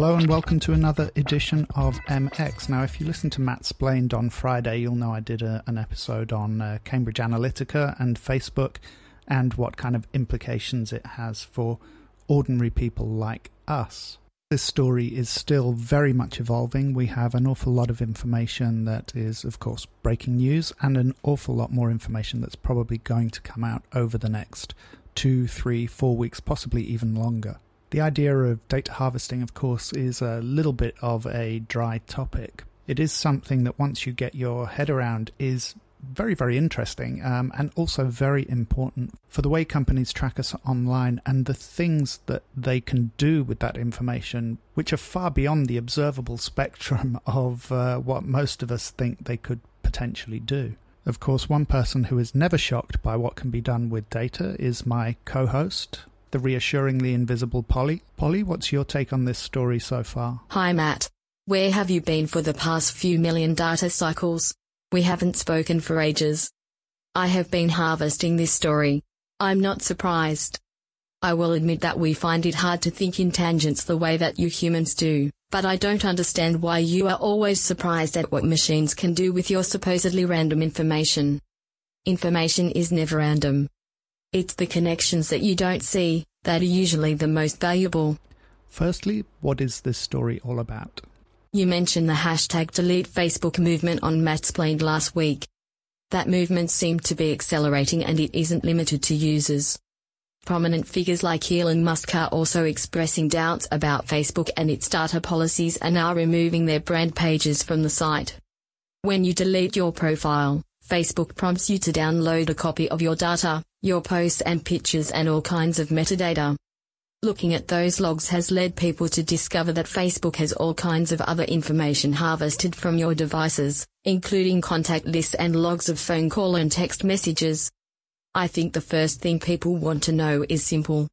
and welcome to another edition of MX. Now, if you listened to Mattsplained on Friday, you'll know I did a, an episode on uh, Cambridge Analytica and Facebook and what kind of implications it has for ordinary people like us. This story is still very much evolving. We have an awful lot of information that is, of course, breaking news, and an awful lot more information that's probably going to come out over the next two, three, four weeks, possibly even longer. The idea of data harvesting, of course, is a little bit of a dry topic. It is something that once you get your head around is very, very interesting um, and also very important for the way companies track us online and the things that they can do with that information, which are far beyond the observable spectrum of uh, what most of us think they could potentially do. Of course, one person who is never shocked by what can be done with data is my co host, the reassuringly invisible Polly. Polly, what's your take on this story so far? Hi, Matt. Where have you been for the past few million data cycles? We haven't spoken for ages. I have been harvesting this story. I'm not surprised. I will admit that we find it hard to think in tangents the way that you humans do, but I don't understand why you are always surprised at what machines can do with your supposedly random information. Information is never random. It's the connections that you don't see that are usually the most valuable. Firstly, what is this story all about? You mentioned the hashtag delete Facebook movement on Mattsplained last week. That movement seemed to be accelerating and it isn't limited to users. Prominent figures like Elon Musk are also expressing doubts about Facebook and its data policies and are removing their brand pages from the site. When you delete your profile, Facebook prompts you to download a copy of your data, your posts and pictures and all kinds of metadata. Looking at those logs has led people to discover that Facebook has all kinds of other information harvested from your devices, including contact lists and logs of phone call and text messages. I think the first thing people want to know is simple.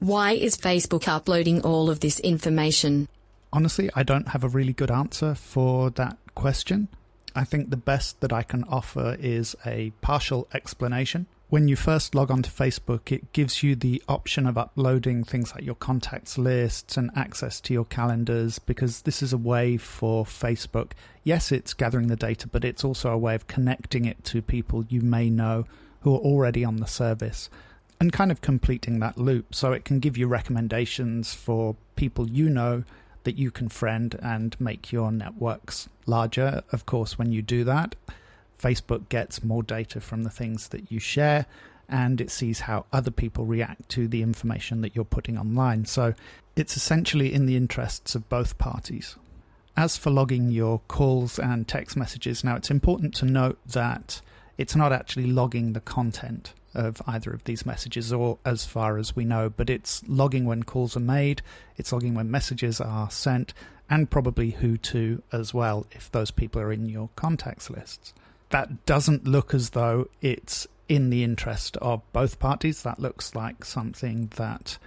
Why is Facebook uploading all of this information? Honestly, I don't have a really good answer for that question. I think the best that I can offer is a partial explanation when you first log onto Facebook, it gives you the option of uploading things like your contacts lists and access to your calendars because this is a way for Facebook. Yes, it's gathering the data, but it's also a way of connecting it to people you may know who are already on the service and kind of completing that loop. So it can give you recommendations for people you know that you can friend and make your networks larger. Of course, when you do that, Facebook gets more data from the things that you share and it sees how other people react to the information that you're putting online. So it's essentially in the interests of both parties. As for logging your calls and text messages, now it's important to note that it's not actually logging the content of either of these messages, or as far as we know, but it's logging when calls are made, it's logging when messages are sent, and probably who to as well if those people are in your contacts lists that doesn't look as though it's in the interest of both parties. That looks like something that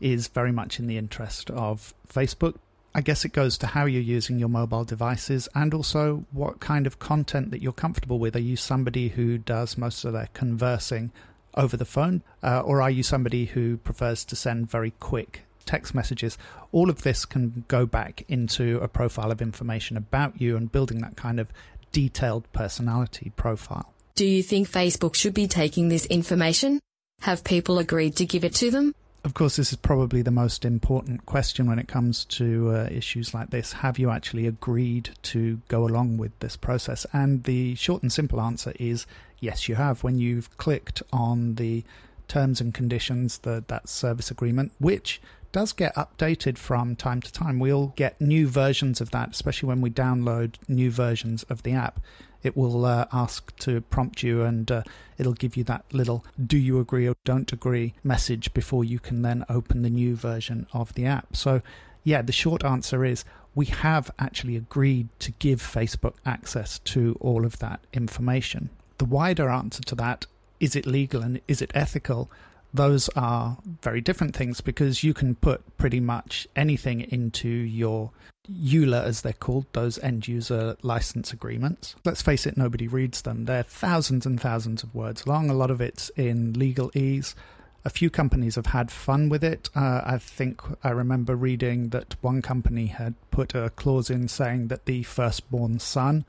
is very much in the interest of Facebook. I guess it goes to how you're using your mobile devices and also what kind of content that you're comfortable with. Are you somebody who does most of their conversing over the phone, uh, or are you somebody who prefers to send very quick text messages? All of this can go back into a profile of information about you and building that kind of detailed personality profile. Do you think Facebook should be taking this information? Have people agreed to give it to them? Of course, this is probably the most important question when it comes to uh, issues like this. Have you actually agreed to go along with this process? And the short and simple answer is yes, you have. When you've clicked on the terms and conditions, the, that service agreement, which does get updated from time to time. We'll get new versions of that, especially when we download new versions of the app. It will uh, ask to prompt you and uh, it'll give you that little do you agree or don't agree message before you can then open the new version of the app. So, yeah, the short answer is we have actually agreed to give Facebook access to all of that information. The wider answer to that is it legal and is it ethical? those are very different things because you can put pretty much anything into your EULA, as they're called, those end user license agreements. Let's face it, nobody reads them. They're thousands and thousands of words long. A lot of it's in legalese. A few companies have had fun with it. Uh, I think I remember reading that one company had put a clause in saying that the firstborn son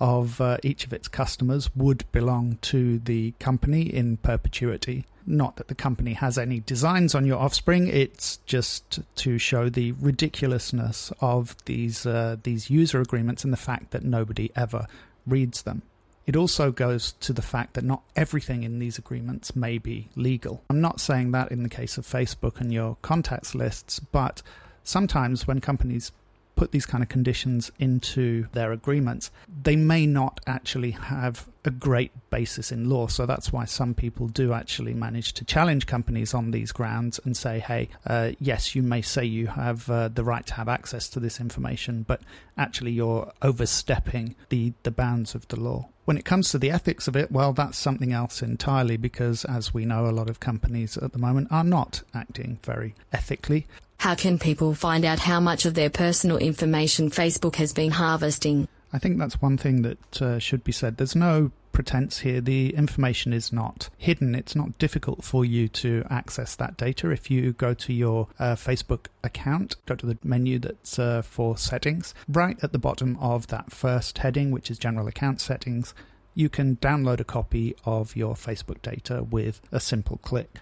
of uh, each of its customers would belong to the company in perpetuity. Not that the company has any designs on your offspring, it's just to show the ridiculousness of these uh, these user agreements and the fact that nobody ever reads them. It also goes to the fact that not everything in these agreements may be legal. I'm not saying that in the case of Facebook and your contacts lists, but sometimes when companies put these kind of conditions into their agreements, they may not actually have a great basis in law. So that's why some people do actually manage to challenge companies on these grounds and say, hey, uh, yes, you may say you have uh, the right to have access to this information, but actually you're overstepping the, the bounds of the law. When it comes to the ethics of it, well, that's something else entirely because, as we know, a lot of companies at the moment are not acting very ethically. How can people find out how much of their personal information Facebook has been harvesting? I think that's one thing that uh, should be said. There's no pretense here. The information is not hidden. It's not difficult for you to access that data. If you go to your uh, Facebook account, go to the menu that's uh, for settings, right at the bottom of that first heading, which is general account settings, you can download a copy of your Facebook data with a simple click.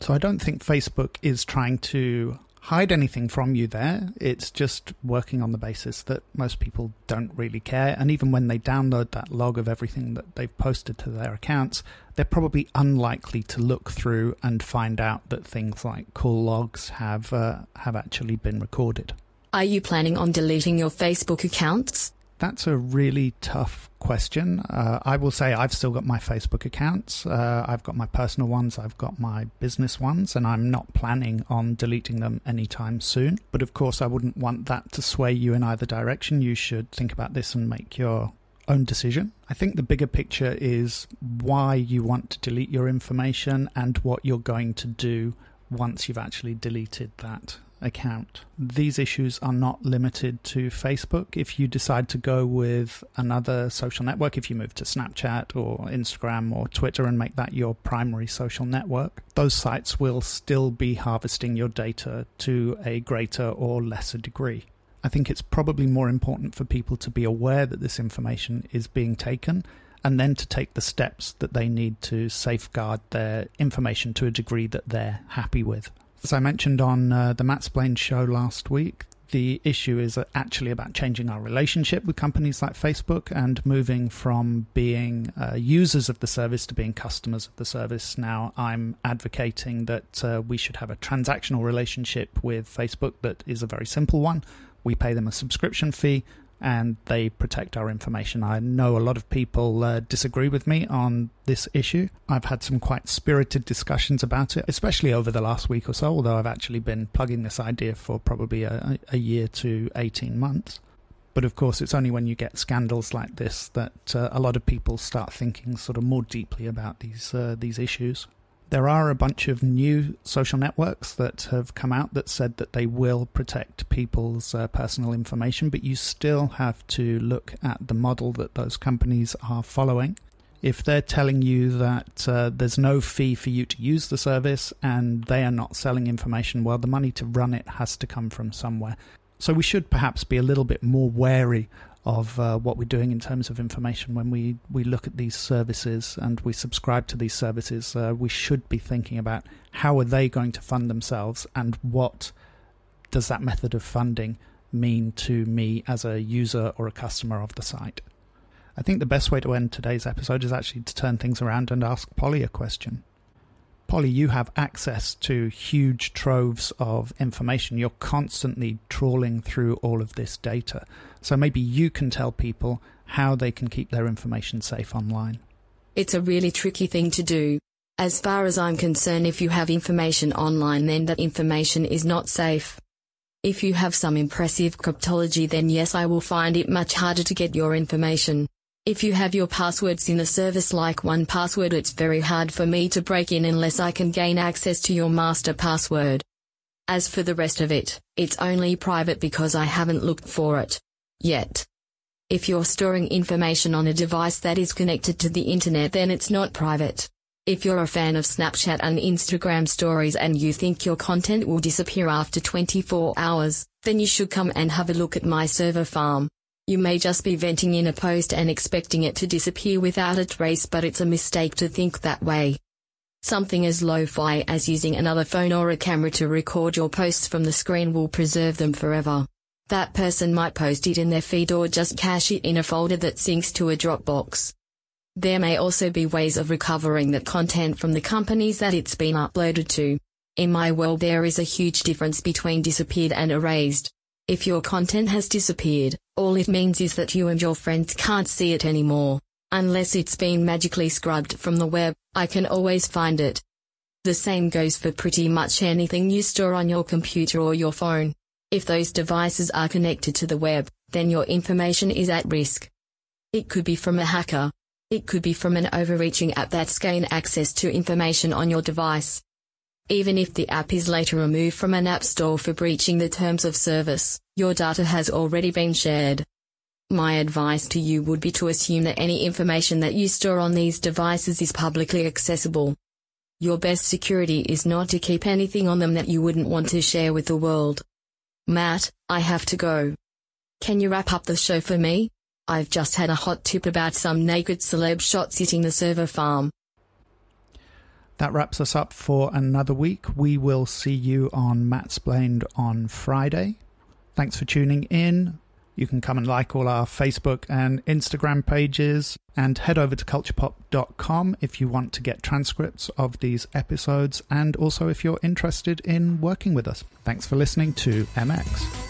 So I don't think Facebook is trying to hide anything from you there. It's just working on the basis that most people don't really care. And even when they download that log of everything that they've posted to their accounts, they're probably unlikely to look through and find out that things like call logs have uh, have actually been recorded. Are you planning on deleting your Facebook accounts? That's a really tough question. Uh, I will say I've still got my Facebook accounts. Uh, I've got my personal ones, I've got my business ones, and I'm not planning on deleting them anytime soon. But of course, I wouldn't want that to sway you in either direction. You should think about this and make your own decision. I think the bigger picture is why you want to delete your information and what you're going to do once you've actually deleted that account. These issues are not limited to Facebook. If you decide to go with another social network, if you move to Snapchat or Instagram or Twitter and make that your primary social network, those sites will still be harvesting your data to a greater or lesser degree. I think it's probably more important for people to be aware that this information is being taken and then to take the steps that they need to safeguard their information to a degree that they're happy with. As I mentioned on uh, the Mattsplained show last week, the issue is actually about changing our relationship with companies like Facebook and moving from being uh, users of the service to being customers of the service. Now, I'm advocating that uh, we should have a transactional relationship with Facebook that is a very simple one. We pay them a subscription fee, and they protect our information. I know a lot of people uh, disagree with me on this issue. I've had some quite spirited discussions about it, especially over the last week or so, although I've actually been plugging this idea for probably a, a year to 18 months. But of course, it's only when you get scandals like this that uh, a lot of people start thinking sort of more deeply about these uh, these issues. There are a bunch of new social networks that have come out that said that they will protect people's uh, personal information, but you still have to look at the model that those companies are following. If they're telling you that uh, there's no fee for you to use the service and they are not selling information, well, the money to run it has to come from somewhere. So we should perhaps be a little bit more wary of uh, what we're doing in terms of information when we, we look at these services and we subscribe to these services. Uh, we should be thinking about how are they going to fund themselves and what does that method of funding mean to me as a user or a customer of the site. I think the best way to end today's episode is actually to turn things around and ask Polly a question. Polly, you have access to huge troves of information. You're constantly trawling through all of this data. So maybe you can tell people how they can keep their information safe online. It's a really tricky thing to do. As far as I'm concerned, if you have information online, then that information is not safe. If you have some impressive cryptology, then yes, I will find it much harder to get your information. If you have your passwords in a service like 1Password, it's very hard for me to break in unless I can gain access to your master password. As for the rest of it, it's only private because I haven't looked for it. Yet. If you're storing information on a device that is connected to the internet, then it's not private. If you're a fan of Snapchat and Instagram stories and you think your content will disappear after 24 hours, then you should come and have a look at my server farm. You may just be venting in a post and expecting it to disappear without a trace, but it's a mistake to think that way. Something as lo-fi as using another phone or a camera to record your posts from the screen will preserve them forever. That person might post it in their feed or just cache it in a folder that syncs to a Dropbox. There may also be ways of recovering that content from the companies that it's been uploaded to. In my world there is a huge difference between disappeared and erased. If your content has disappeared, all it means is that you and your friends can't see it anymore. Unless it's been magically scrubbed from the web, I can always find it. The same goes for pretty much anything you store on your computer or your phone. If those devices are connected to the web, then your information is at risk. It could be from a hacker. It could be from an overreaching app that's gained access to information on your device. Even if the app is later removed from an app store for breaching the terms of service, your data has already been shared. My advice to you would be to assume that any information that you store on these devices is publicly accessible. Your best security is not to keep anything on them that you wouldn't want to share with the world. Matt, I have to go. Can you wrap up the show for me? I've just had a hot tip about some naked celeb shots hitting the server farm. That wraps us up for another week. We will see you on Mattsplained on Friday. Thanks for tuning in. You can come and like all our Facebook and Instagram pages and head over to culturepop.com if you want to get transcripts of these episodes and also if you're interested in working with us. Thanks for listening to MX.